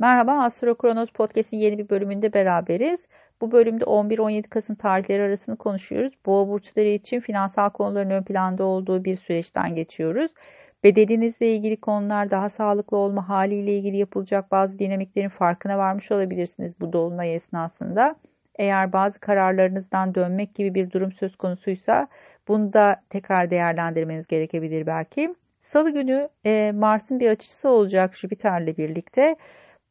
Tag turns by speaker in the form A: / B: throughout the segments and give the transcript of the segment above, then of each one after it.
A: Merhaba Astro Kronos Podcast'in yeni bir bölümünde beraberiz. Bu bölümde 11-17 Kasım tarihleri arasını konuşuyoruz. Boğa burçları için finansal konuların ön planda olduğu bir süreçten geçiyoruz. Bedeninizle ilgili konular, daha sağlıklı olma haliyle ilgili yapılacak bazı dinamiklerin farkına varmış olabilirsiniz bu dolunay esnasında. Eğer bazı kararlarınızdan dönmek gibi bir durum söz konusuysa bunu da tekrar değerlendirmeniz gerekebilir belki. Salı günü e, Mars'ın bir açısı olacak Jüpiter'le birlikte.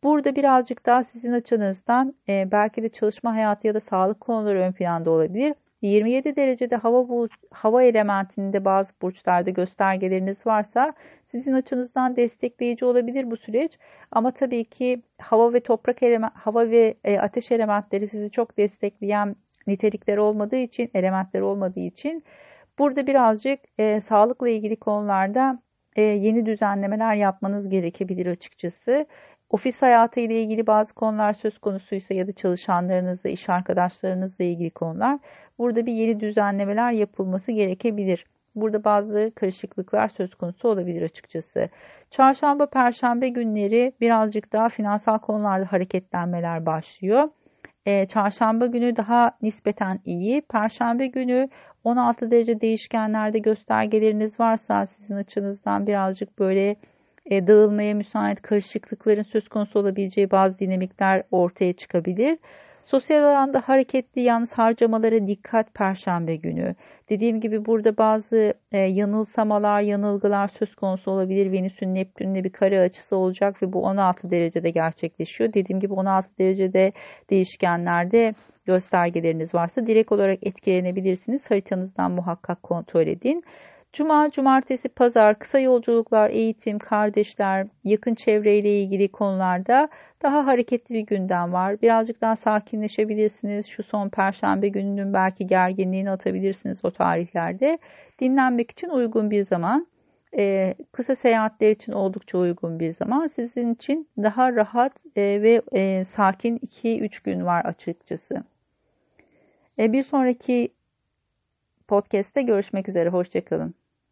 A: Burada birazcık daha sizin açınızdan e, belki de çalışma hayatı ya da sağlık konuları ön planda olabilir. 27 derecede hava hava elementinde bazı burçlarda göstergeleriniz varsa sizin açınızdan destekleyici olabilir bu süreç. Ama tabii ki hava ve toprak element, hava ve e, ateş elementleri sizi çok destekleyen nitelikler olmadığı için, elementler olmadığı için burada birazcık e, sağlıkla ilgili konularda e, yeni düzenlemeler yapmanız gerekebilir açıkçası. Ofis hayatı ile ilgili bazı konular söz konusuysa ya da çalışanlarınızla, iş arkadaşlarınızla ilgili konular burada bir yeni düzenlemeler yapılması gerekebilir. Burada bazı karışıklıklar söz konusu olabilir açıkçası. Çarşamba, perşembe günleri birazcık daha finansal konularda hareketlenmeler başlıyor. Ee, çarşamba günü daha nispeten iyi. Perşembe günü 16 derece değişkenlerde göstergeleriniz varsa sizin açınızdan birazcık böyle e, dağılmaya müsait karışıklıkların söz konusu olabileceği bazı dinamikler ortaya çıkabilir. Sosyal alanda hareketli yalnız harcamalara dikkat perşembe günü. Dediğim gibi burada bazı e, yanılsamalar, yanılgılar söz konusu olabilir. Venüs'ün Neptün'le bir kare açısı olacak ve bu 16 derecede gerçekleşiyor. Dediğim gibi 16 derecede değişkenlerde göstergeleriniz varsa direkt olarak etkilenebilirsiniz. Haritanızdan muhakkak kontrol edin. Cuma, cumartesi, pazar, kısa yolculuklar, eğitim, kardeşler, yakın çevreyle ilgili konularda daha hareketli bir gündem var. Birazcık daha sakinleşebilirsiniz. Şu son perşembe gününün belki gerginliğini atabilirsiniz o tarihlerde. Dinlenmek için uygun bir zaman. Ee, kısa seyahatler için oldukça uygun bir zaman. Sizin için daha rahat e, ve e, sakin 2-3 gün var açıkçası. E, bir sonraki podcast'te görüşmek üzere. Hoşçakalın.